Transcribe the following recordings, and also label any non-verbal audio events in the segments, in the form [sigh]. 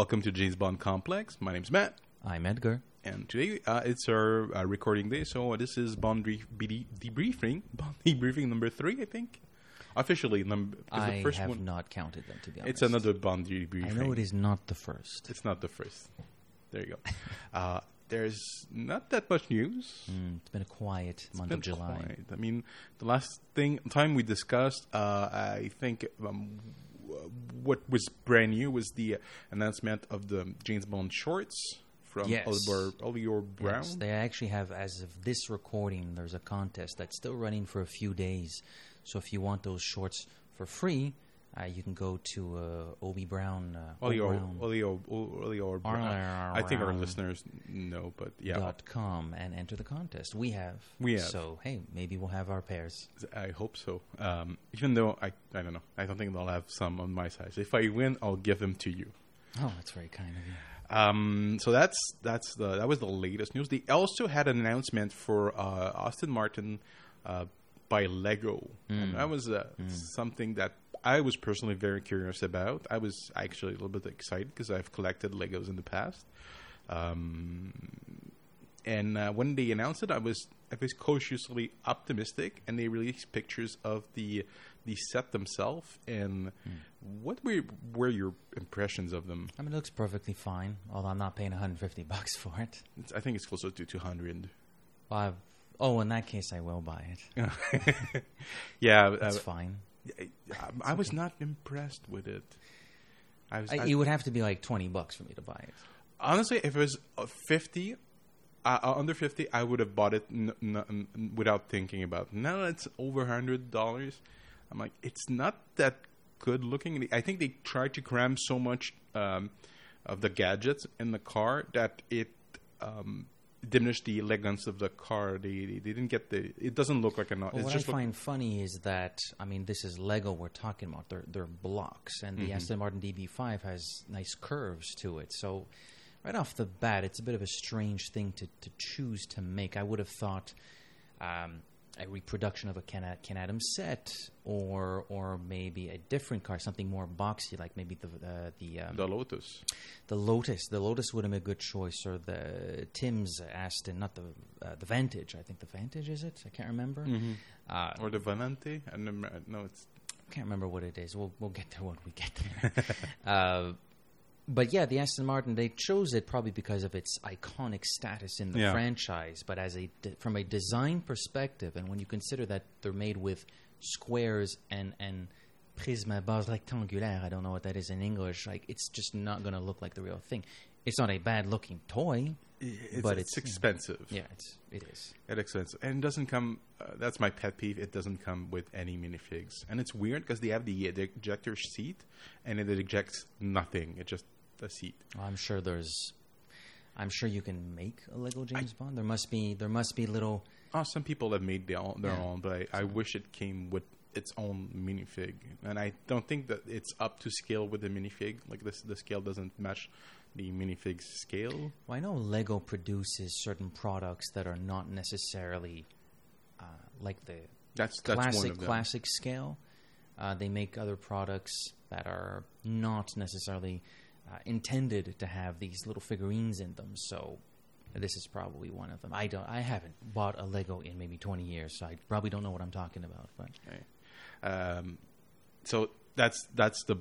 welcome to James Bond Complex. My name's Matt, I'm Edgar. and today uh, it's our uh, recording day. So this is Bond brief, BD, debriefing, [laughs] Bond debriefing number three, I think. Officially, number I the first have one. not counted them to be honest. It's another Bond debriefing. I know it is not the first. It's not the first. There you go. [laughs] uh, there's not that much news. Mm, it's been a quiet month been of July. quiet. I mean, the last thing time we discussed, uh, I think um, what was brand new was the announcement of the James Bond shorts from Yes. Oliver, Oliver Brown. Yes, they actually have, as of this recording, there's a contest that's still running for a few days. So if you want those shorts for free, uh, you can go to uh, Obi Brown. Uh, Brown. Brown. I think our listeners know, but yeah, Dot com and enter the contest. We have. We have. So hey, maybe we'll have our pairs. I hope so. Um, even though I, I don't know, I don't think they'll have some on my size. If I win, I'll give them to you. Oh, that's very kind of you. Um, so that's that's the that was the latest news. They also had an announcement for uh, Aston Martin uh, by Lego, and that was uh, something that I was personally very curious about. I was actually a little bit excited because I've collected Legos in the past. Um, and uh, when they announced it, I was I was cautiously optimistic, and they released pictures of the the set themselves. And what were were your impressions of them? I mean, it looks perfectly fine, although I'm not paying 150 bucks for it. It's, I think it's closer to 200. Well, I've, oh, in that case, I will buy it. [laughs] yeah, That's uh, fine. I, I was not impressed with it. I was I, it would have to be like 20 bucks for me to buy it. honestly, if it was uh, 50, uh, uh, under 50, I would have bought it n- n- n- without thinking about. It. Now it's over hundred dollars. I'm like, it's not that good looking. I think they tried to cram so much um, of the gadgets in the car that it um, diminished the elegance of the car. They, they they didn't get the. It doesn't look like a. Well, what just I find funny is that, I mean, this is Lego we're talking about. They're, they're blocks, and Mm-hmm. the Aston Martin DB5 has nice curves to it. So, right off the bat, it's a bit of a strange thing to, to choose to make. I would have thought um, a reproduction of a Ken, Ken Adams set, or or maybe a different car, something more boxy, like maybe the uh, the um, the Lotus. The Lotus, the Lotus would have been a good choice, or the Tim's Aston, not the uh, the Vantage. I think the Vantage is it? I can't remember. Uh, Or the Volante? I no, it's can't remember what it is. We'll we'll get there when we get there. [laughs] but yeah, the Aston Martin they chose it probably because of its iconic status in the Yeah. franchise. But as a de- from a design perspective, and when you consider that they're made with squares and and prisme base rectangulaire, I don't know what that is in English. Like it's just not going to look like the real thing. It's not a bad looking toy, it's, but it's it's expensive. yeah, it's it is. It's expensive, and it doesn't come. Uh, that's my pet peeve. It doesn't come with any minifigs, and it's weird because they have the ejector seat, and it ejects nothing. It's just a seat. Well, I'm sure there's. I'm sure you can make a Lego James Bond. There must be there must be little. Oh, some people have made their own, their Yeah. own but I, I wish it came with its own minifig, and I don't think that it's up to scale with the minifig. Like this, the scale doesn't match the minifig's scale. Well, I know Lego produces certain products that are not necessarily uh, like the That's that's classic classic scale. Uh, they make other products that are not necessarily uh, intended to have these little figurines in them. So this is probably one of them. I don't. I haven't bought a Lego in maybe twenty years, so I probably don't know what I'm talking about. But Um, so that's that's the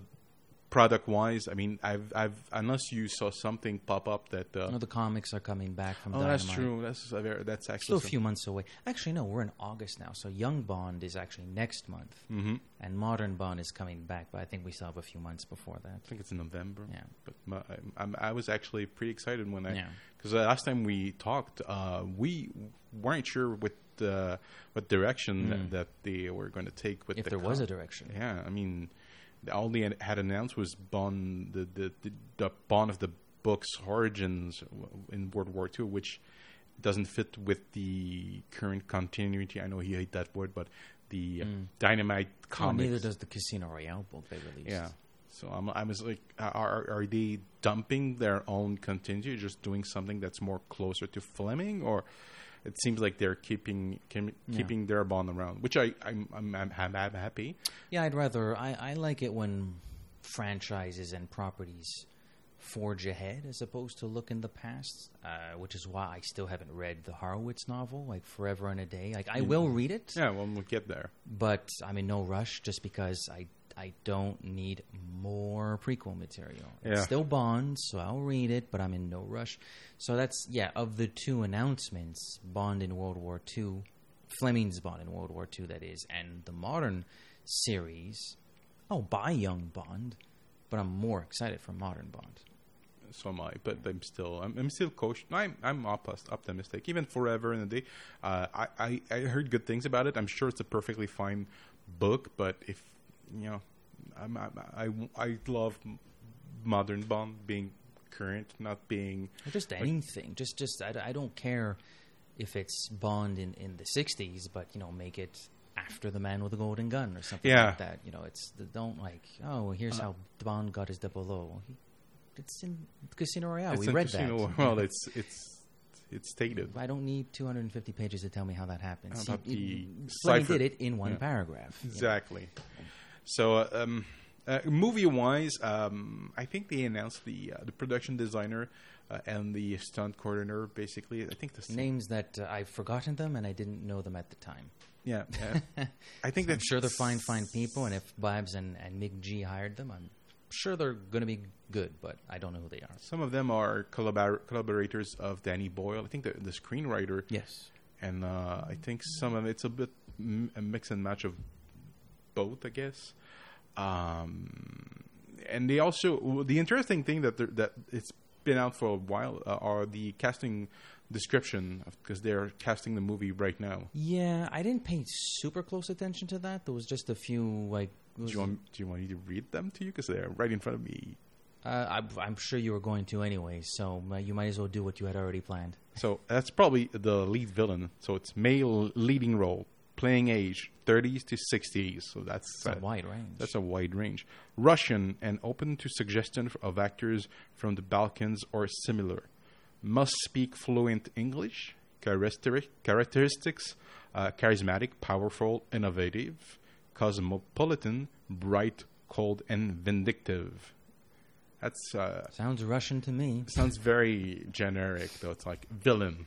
product wise. I mean, I've I've unless you saw something pop up that. Uh, the comics are coming back from. oh, that's true. That's very, that's actually Still a few months away. Actually, no, we're in August now. So Young Bond is actually next month, Mhm. and Modern Bond is coming back. But I think we still have a few months before that. I think it's in November. Yeah. But my, I'm, I was actually pretty excited when I Yeah. because the last time we talked, uh, we weren't sure what uh, what direction that they were going to take with. If the there was a direction. Yeah, I mean, all they had- announced was Bond, the the, the, the Bond of the book's origins in World War II, which doesn't fit with the current continuity. I know you hate that word, but the uh, Dynamite comics. neither does the Casino Royale book they released. Yeah. So I'm, I was like, are are they dumping their own continuity, just doing something that's more closer to Fleming, or it seems like they're keeping keep- keeping their bond around, which I I'm I'm, I'm, I'm, happy. Yeah, I'd rather. I, I like it when franchises and properties forge ahead as opposed to look in the past, uh, which is why I still haven't read the Horowitz novel, like Forever and a Day. Like I will read it, Yeah, well, we'll get there. but I'm in no rush just because I I don't need more prequel material. It's still Bond, so I'll read it, but I'm in no rush. So that's yeah, of the two announcements, Bond in World War II, Fleming's Bond in World War II that is, and the modern series, oh, by Young Bond, but I'm more excited for modern Bond. So am I, but I'm still, I'm, I'm still cautious. I'm, I'm optimistic. Even Forever and a Day, uh, I, I, I heard good things about it. I'm sure it's a perfectly fine book, but if you know, I'm, I'm, I, I love modern Bond being current, not being just anything. Just, just I, I don't care if it's Bond in, in the '60s, but you know, make it after the Man with the Golden Gun or something Yeah. like that. You know, it's the- don't like oh, here's uh, how Bond got his double O. It's in Casino Royale. we read Casino- that. Well, it's it's it's stated. I don't need 250 pages to tell me how that happens. How He- he- cipher? did it in one Yeah. paragraph. you know. So, um, uh, movie wise, um, I think they announced the uh, the production designer uh, and the stunt coordinator. Basically, I think the Names that uh, I've forgotten them and I didn't know them at the time. Yeah. [laughs] I think I'm sure they're fine, fine people, and if Babs and, and Mick G hired them, I'm sure they're going to be good, but I don't know who they are. Some of them are collabor- collaborators of Danny Boyle. I think the, the screenwriter, Yes. and uh, I think some of it's a bit m- a mix and match of both, I guess. Um, and they also the interesting thing that that it's been out for a while uh, are the casting description because they're casting the movie right now. Yeah, I didn't pay super close attention to that. There was just a few, like. Do you want do you want me to read them to you because they're right in front of me? uh, I, I'm sure you were going to anyway, so uh, you might as well do what you had already planned. So that's probably the lead villain. So it's male leading role, playing age 30s to 60s. So that's a uh, wide range. That's a wide range. Russian and open to suggestion of actors from the Balkans or similar. Must speak fluent English. Characteristic, characteristics uh, charismatic, powerful, innovative, cosmopolitan, bright, cold, and vindictive. That's uh, Sounds Russian to me. sounds very generic, though. It's like villain.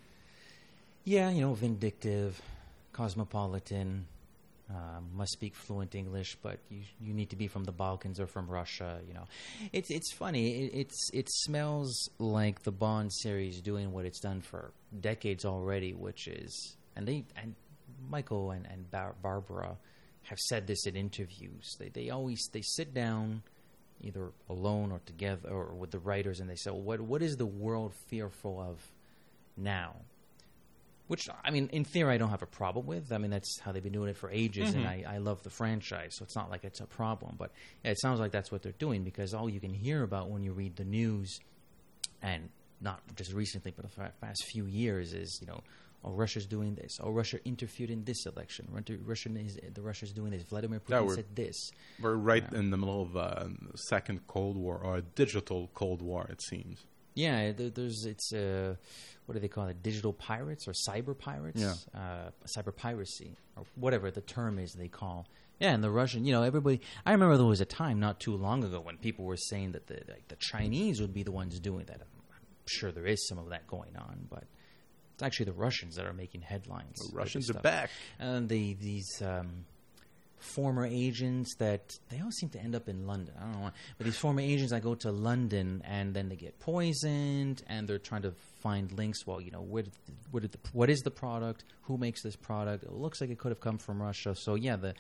Yeah, you know, vindictive, cosmopolitan, uh, must speak fluent English, but you you need to be from the Balkans or from Russia. You know, it's it's funny. It, it's it smells like the Bond series doing what it's done for decades already, which is and they and Michael and and Bar- Barbara have said this in interviews. They they always they sit down either alone or together or with the writers and they say, well, what what is the world fearful of now? Which I mean, in theory, I don't have a problem with. I mean, that's how they've been doing it for ages, and mm-hmm. I, I love the franchise, so it's not like it's a problem. But yeah, it sounds like that's what they're doing because all you can hear about when you read the news, and not just recently, but the past few years, is you know, oh, Russia's doing this. Oh, Russia interfered in this election. Russia Russian is the Russia's doing this. Vladimir Putin we're- said this. We're right in the middle of a second Cold War or a digital Cold War, it seems. Yeah, there, there's it's uh, what do they call it? Digital pirates or cyber pirates? Yeah. uh, cyber piracy or whatever the term is they call. Yeah, and the Russian, you know, everybody. I remember there was a time not too long ago when people were saying that the like, the Chinese would be the ones doing that. I'm sure there is some of that going on, but it's actually the Russians that are making headlines. The Russians are back. And the these um, former agents that they all seem to end up in London. I don't know why, but these former agents that go to London and then they get poisoned, and they're trying to find links. Well, you know, where did, where did the, what is the product? Who makes this product? It looks like it could have come from Russia. So yeah, the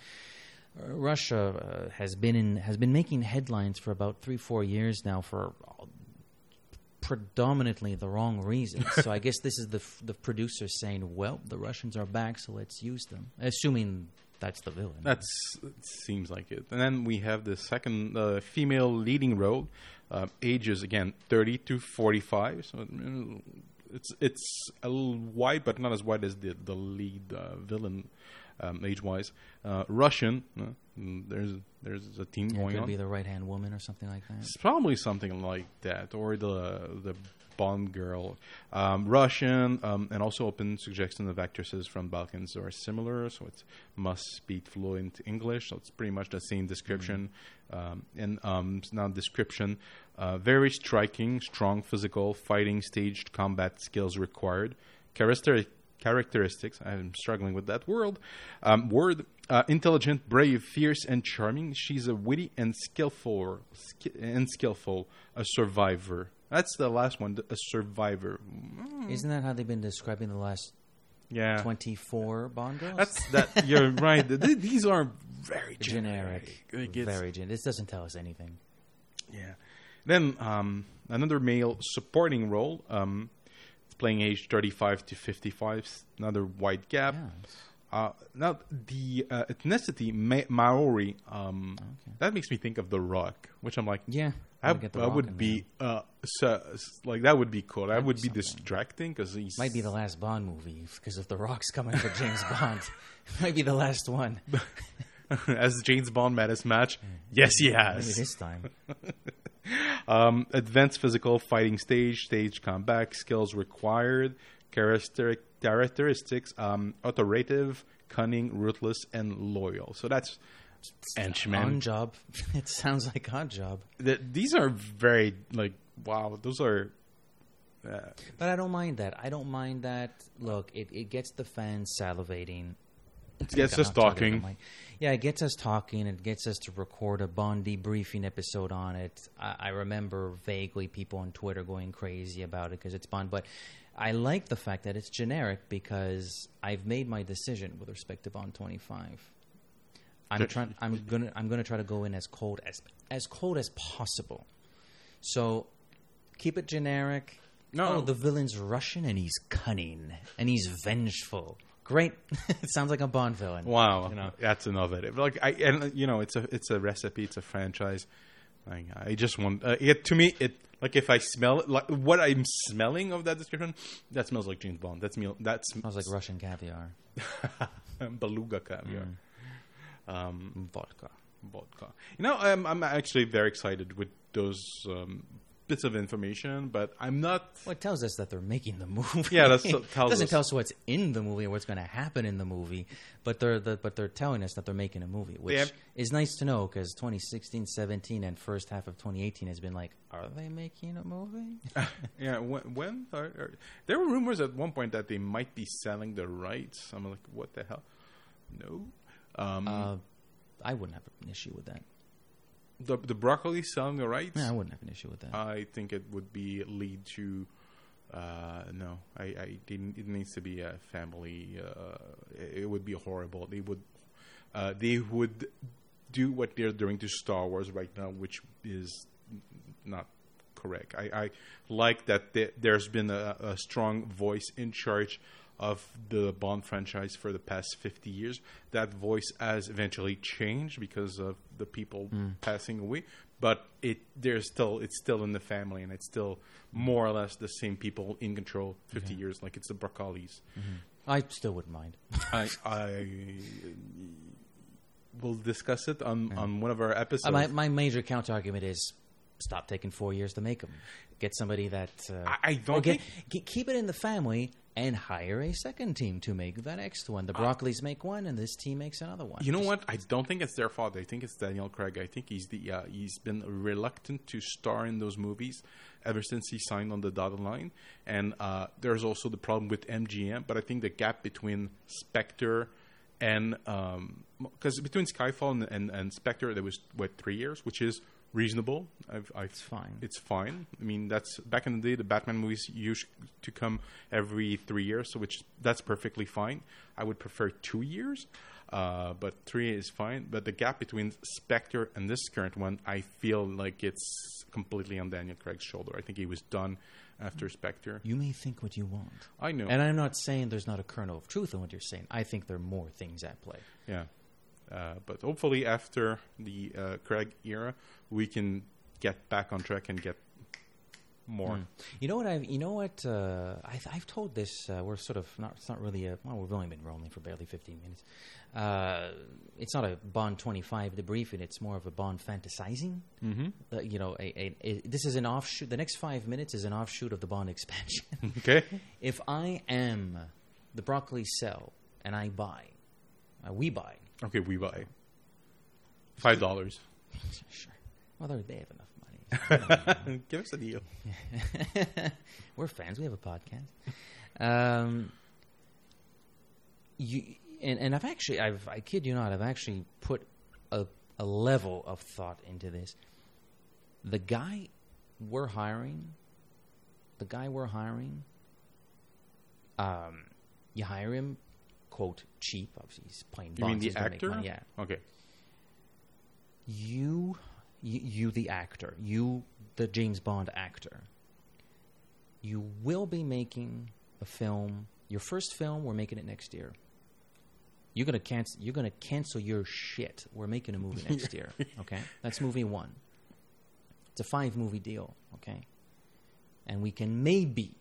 uh, Russia uh, has been in has been making headlines for about three four years now for predominantly the wrong reasons. so I [laughs] guess this is the f- the producer saying, "Well, the Russians are back, so let's use them," assuming that's the villain. That's it seems like it. And then we have the second uh, female leading role, uh, ages again thirty to forty five. So uh, it's it's a little wide, but not as wide as the the lead uh, villain um, age wise. Uh, Russian. Uh, mm, there's there's a team Yeah, going could on. be the right hand woman or something like that. It's probably something like that, or the the Bond girl. Um, Russian um, and also open suggestion of actresses from Balkans are similar, so it must speak fluent English. So it's pretty much the same description. Um, and um, now description, uh, very striking, strong physical, fighting, staged combat skills required. Characteristic characteristics. I'm struggling with that word. Um, word uh, intelligent, brave, fierce, and charming. She's a witty and skillful, sk- and skillful, a survivor. That's the last one, a survivor. Mm, Isn't that how they've been describing the last yeah, 24 Bond girls? that's that. You're [laughs] right. Th- th- These are very generic. generic. Very generic. This doesn't tell us anything. Yeah. Then um, another male supporting role. Um, it's playing age 35 to 55. Another wide gap. Uh, now the uh, ethnicity Ma- Maori. Um, That makes me think of The Rock, which I'm like, Yeah. I, I'll get The I would be uh, so, like that would be cool. That That'd be be something. distracting because there. Might be the last Bond movie because if The Rock's coming for James Bond. [laughs] Might be the last one. [laughs] as James Bond met his match. Yes, he Maybe has. this time. [laughs] Um, advanced physical fighting stage, stage combat skills required, characteristic, characteristics, um, authoritative, cunning, ruthless, and loyal. So that's On henchman. [laughs] job. It sounds like on job. Th- these are very like wow. Those are uh, But I don't mind that. I don't mind that. Look, it, it gets the fans salivating. it gets us talking talking. to the mic. Yeah, it gets us talking. It gets us to record a Bond debriefing episode on it. I, I remember vaguely people on Twitter going crazy about it because it's Bond. But I like the fact that it's generic because I've made my decision with respect to Bond 25. I'm trying. I'm gonna. I'm gonna try to go in as cold as as cold as possible. So keep it generic. No. Oh, the villain's Russian and he's cunning and he's vengeful. Great. [laughs] it sounds like a Bond villain. Wow, You know. that's innovative. Like I, and you know, it's a it's a recipe, it's a franchise. Like I just want uh, it to me. It like if I smell it, like what I'm smelling of that description, that smells like James Bond. That's me. That Smells like Russian caviar. [laughs] beluga caviar, Mm. Um, Vodka. vodka. You know, I'm I'm actually very excited with those um, bits of information, but I'm not. Well, it tells us that they're making the [laughs] movie. Yeah, that's- it tells doesn't us. tell us what's in the movie or what's going to happen in the movie, but they're the, but they're telling us that they're making a movie, which have- is nice to know because 2016, 17, and first half of 2018 has been like, are they making a movie? [laughs] Yeah, when, when are, are, there were rumors at one point that they might be selling the rights. I'm like, what the hell? No. Um, uh, I wouldn't have an issue with that. the the broccoli selling the rights. Yeah, I wouldn't have an issue with that. I think it would be lead to. Uh, no, I, I didn't. It needs to be a family. Uh, it, it would be horrible. They would, uh, they would do what they're doing to Star Wars right now, which is not correct. I, I like that there, there's been a, a strong voice in charge of the Bond franchise for the past 50 years. That voice has eventually changed because of the people passing away, but it there's still it's still in the family and it's still more or less the same people in control 50 years like it's the Broccolis. I still wouldn't mind. [laughs] I I will discuss it on on one of our episodes. Uh, my, my major counter argument is stop taking four years to make them. Get somebody that uh, I- I don't get, think- ke- keep it in the family and hire a second team to make the next one. The Broccolis make one, and this team makes another one. You know Just- what? I don't think it's their fault. I think it's Daniel Craig. I think he's the uh, he's been reluctant to star in those movies ever since he signed on the dotted line. And uh, there's also the problem with MGM. But I think the gap between Spectre and because between Skyfall and, and, and Spectre there was what three years, which is reasonable. I've, I've, it's fine. It's fine. I mean, that's back in the day. The Batman movies used to come every three years, so which that's perfectly fine. I would prefer two years, uh, but three is fine. But the gap between Spectre and this current one, I feel like it's completely on Daniel Craig's shoulder. I think he was done after Spectre. You may think what you want. I know. And I'm not saying there's not a kernel of truth in what you're saying. I think there are more things at play. Yeah. Uh, but hopefully, after the uh, Craig era, we can get back on track and get more. You know what I've you know what uh, I've, I've told this uh, we're sort of not it's not really a well we've only been rolling for barely 15 minutes. Uh, it's not a Bond 25 debriefing. It's more of a Bond fantasizing. Mm-hmm. Uh, you know, a, a, a, this is an offshoot. The next five minutes is an offshoot of the Bond expansion. [laughs] [laughs] Okay. if I am the broccoli cell and I buy, uh, we buy. Okay, we buy five dollars. Sure. Well, they they have enough money. [laughs] Give us a deal. [laughs] We're fans. We have a podcast. Um, you and, and I've actually, I've, I kid you not, I've actually put a, a level of thought into this. The guy we're hiring, the guy we're hiring, um, you hire him, quote, cheap. Obviously, he's playing. You mean Bonds, the actor? money, Yeah. Okay. You, you, you, the actor, you, the James Bond actor, you will be making a film. Your first film, we're making it next year. You're gonna cancel. You're gonna cancel your shit. We're making a movie [laughs] next year. Okay, that's movie one. It's a five movie deal. Okay, and we can maybe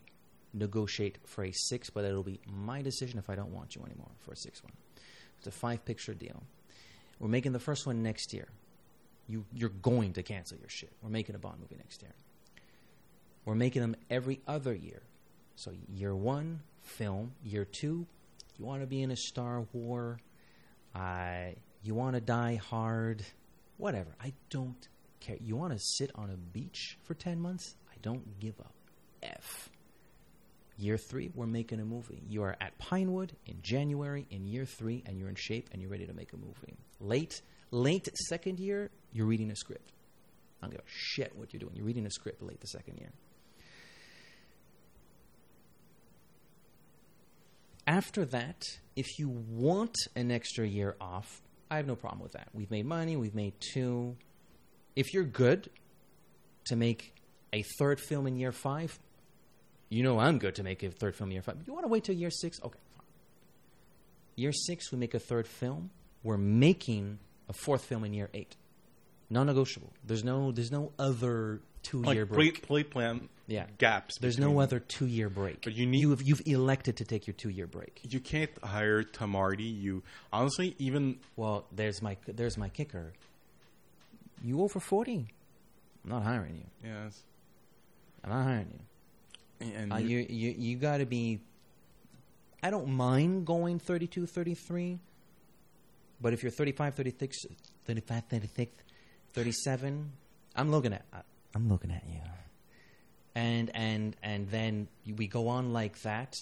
negotiate for a six, but it'll be my decision if I don't want you anymore for a six one. It's a five picture deal. We're making the first one next year. You you're going to cancel your shit. We're making a Bond movie next year. We're making them every other year. So year one, film. Year two, you want to be in a Star War. Uh, you want to die hard. Whatever. I don't care. You want to sit on a beach for 10 months? I don't give a F. Year three, we're making a movie. You are at Pinewood in January in year three, and you're in shape and you're ready to make a movie. Late, late second year, you're reading a script. I don't give a shit what you're doing. You're reading a script late the second year. After that, if you want an extra year off, I have no problem with that. We've made money, we've made two. If you're good to make a third film in year five, you know I'm good to make a third film in year five. You want to wait till year six? Okay, fine. Year six, we make a third film. We're making a fourth film in year eight. Non-negotiable. There's no. There's no other two-year Like break. play, play plan Yeah. gaps. There's no other two-year break. But you need- you've, you've elected to take your two-year break. You can't hire Tom Hardy. You honestly even Well, there's my there's my kicker. You over forty? I'm not hiring you. yes. I'm not hiring you. And Uh, you- you you got to be. I don't mind going 32, 33, but if you're 35, 36, 35, 36, 37, I'm looking at I- I'm looking at you. And and and then we go on like that.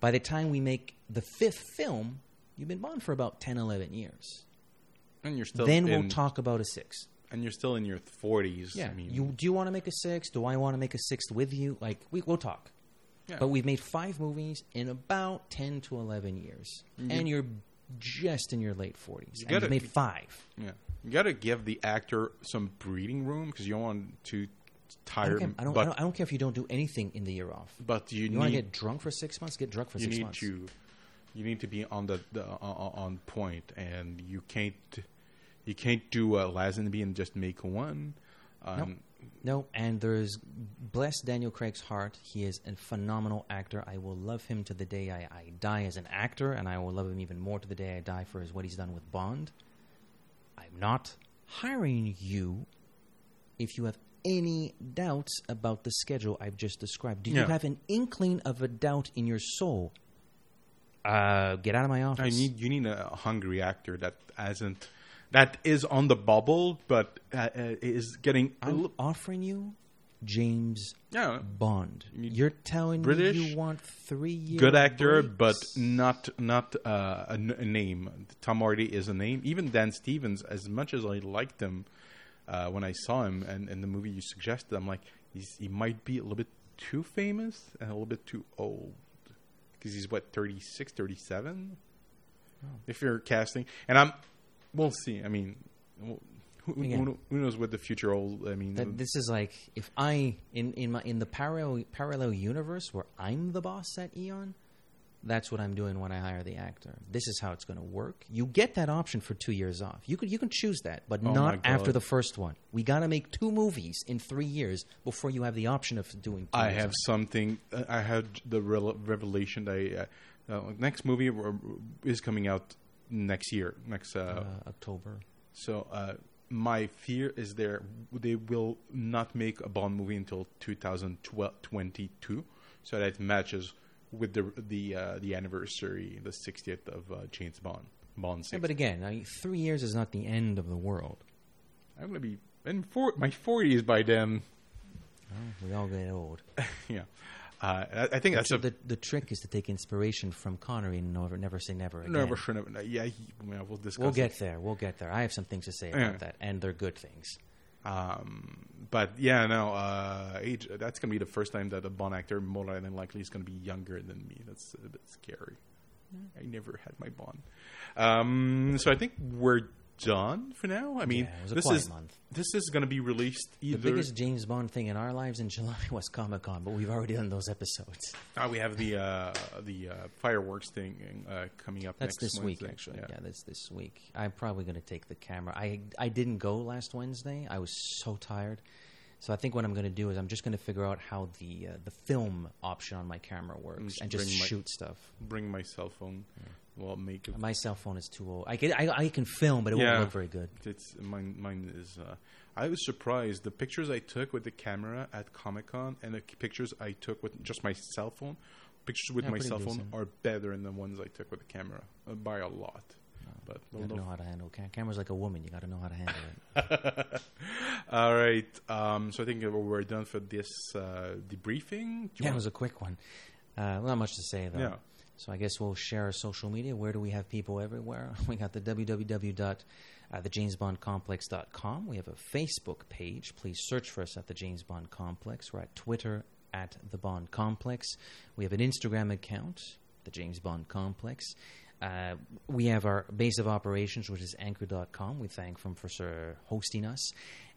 By the time we make the fifth film, you've been Bond for about 10, 11 years. and you're still then in, we'll talk about a six. And you're still in your 40s. Yeah. I mean, you do you want to make a sixth? Do I want to make a sixth with you? Like we we'll talk. Yeah. But we've made five movies in about ten to eleven years, You- and you're just in your late forties. You And gotta- you've made five. yeah, you got to give the actor some breathing room because you don't want to I tire. don't, I, don't, but I, don't, I don't care if you don't do anything in the year off. but you, You, want to get drunk for six months? Get drunk for you six need months. to you need to be on the, the on, on point, and you can't you can't do a Lazenby and just make one. Um, No, and there's bless Daniel Craig's heart. He is a phenomenal actor. I will love him to the day I, I die as an actor, and I will love him even more to the day I die for his what he's done with Bond. I'm not hiring you if you have any doubts about the schedule I've just described. Do you Yeah. have an inkling of a doubt in your soul? Uh, get out of my office. I need you need a hungry actor that hasn't that is on the bubble, but uh, uh, is getting I'm li- offering you James yeah Bond. You're telling British, me you want three years. good actor, but not not uh, a, n- a name. Tom Hardy is a name. Even Dan Stevens, as much as I liked him uh, when I saw him and in the movie you suggested, I'm like he's, he might be a little bit too famous and a little bit too old because he's what 36, 37? If you're casting, and I'm, we'll see. I mean. Who, Again. who knows what the future holds? I mean, that this is like if I in in my in the parallel parallel universe where I'm the boss at Eon, that's what I'm doing when I hire the actor. This is how it's going to work. You get that option for two years off. You could you can choose that, but Oh not after the first one. We got to make two movies in three years before you have the option of doing. Two I have off. something. uh, I had the revelation that I, uh, uh, next movie uh, is coming out next year. Next, uh, uh, October. so uh, my fear is there they will not make a Bond movie until 2022, so that it matches with the the uh, the anniversary, the 60th of uh, James Bond. Bond 60. Yeah, but again, I mean, three years is not the end of the world. I'm gonna be in for, my 40s by then. Well, we all get old. [laughs] yeah, uh, I, I think that's So a the the trick is to take inspiration from Connery and never never say never again. never should have. Yeah, he, well, we'll discuss. We'll it. get there. We'll get there. I have some things to say about Yeah. that, and they're good things. Um, but yeah, no, uh, age. That's gonna be the first time that a Bond actor, more than likely, is gonna be younger than me. That's a bit scary. I never had my Bond. Um, so I think we're done for now. I mean, Yeah, it was a this quiet is month. this is gonna be released The biggest James Bond thing in our lives in July [laughs] was Comic Con, but we've already done those episodes. Ah, we have the uh, the uh, fireworks thing uh, coming up. That's this week, actually. Yeah. Yeah. that's this week. I'm probably going to take the camera. I I didn't go last Wednesday. I was so tired. So I think what I'm going to do is I'm just going to figure out how the uh, the film option on my camera works just and just bring my- shoot stuff. Bring my cell phone. Well, make. My cell phone is too old. I can I, I can film, but it Yeah. won't look very good. It's mine. Mine is. Uh, I was surprised. The pictures I took with the camera at Comic Con and the pictures I took with just my cell phone, pictures with Yeah, my pretty cell phone decent. are better than the ones I took with the camera uh, by a lot. But You we'll got to know know how to handle cam- camera's like a woman. You got to know how to handle it. [laughs] All right. Um, so I think we're done for this uh, debriefing. Do you Yeah, it want- was a quick one. Uh, not much to say though. Yeah. So I guess we'll share our social media. Where do we have people everywhere? [laughs] We got the www.thejamesbondcomplex.com. We have a Facebook page. Please search for us at the James Bond Complex. We're at Twitter at the Bond Complex. We have an Instagram account, the James Bond Complex. Uh, we have our base of operations, which is anchor.com. We thank them for sir, hosting us.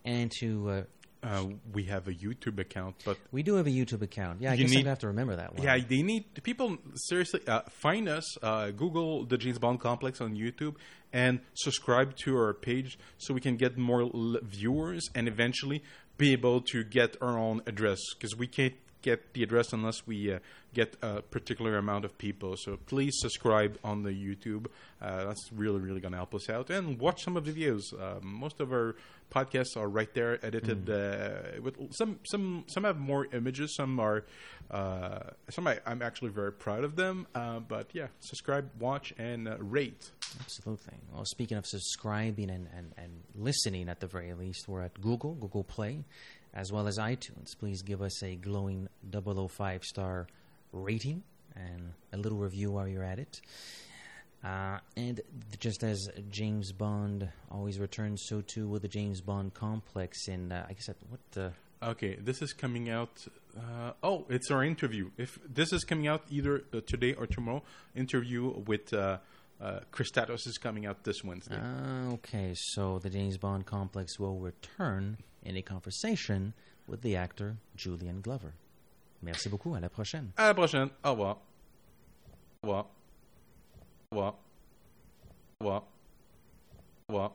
And to uh, uh, we have a YouTube account, but we do have a YouTube account. Yeah, I You guess need- I'd have to remember that one. Yeah, they need people seriously uh, find us. Uh, Google the James Bond Complex on YouTube and subscribe to our page so we can get more l- viewers and eventually be able to get our own address because we can't get the address unless we uh, get a particular amount of people. So please subscribe on the YouTube. Uh, that's really really going to help us out and watch some of the videos. Um, most of our podcasts are right there, edited uh, with some some some have more images. Some are uh, some I, I'm actually very proud of them. Uh, but yeah, subscribe, watch, and uh, rate. Absolutely. Well, speaking of subscribing and, and, and listening at the very least, we're at Google, Google Play, as well as iTunes. Please give us a glowing 005 star rating and a little review while you're at it. Uh, and just as James Bond always returns, so too will the James Bond complex. And uh, I guess at what the Okay, this is coming out. Uh, oh, it's our interview. If this is coming out either uh, today or tomorrow, interview with uh, uh, Kristatos is coming out this Wednesday. Ah, okay, so the James Bond complex will return in a conversation with the actor Julian Glover. Merci beaucoup. À la prochaine. À la prochaine. Au revoir. Au revoir. Au revoir. Au revoir. Au revoir.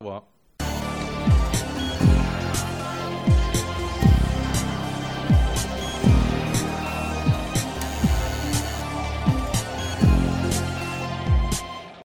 Au revoir.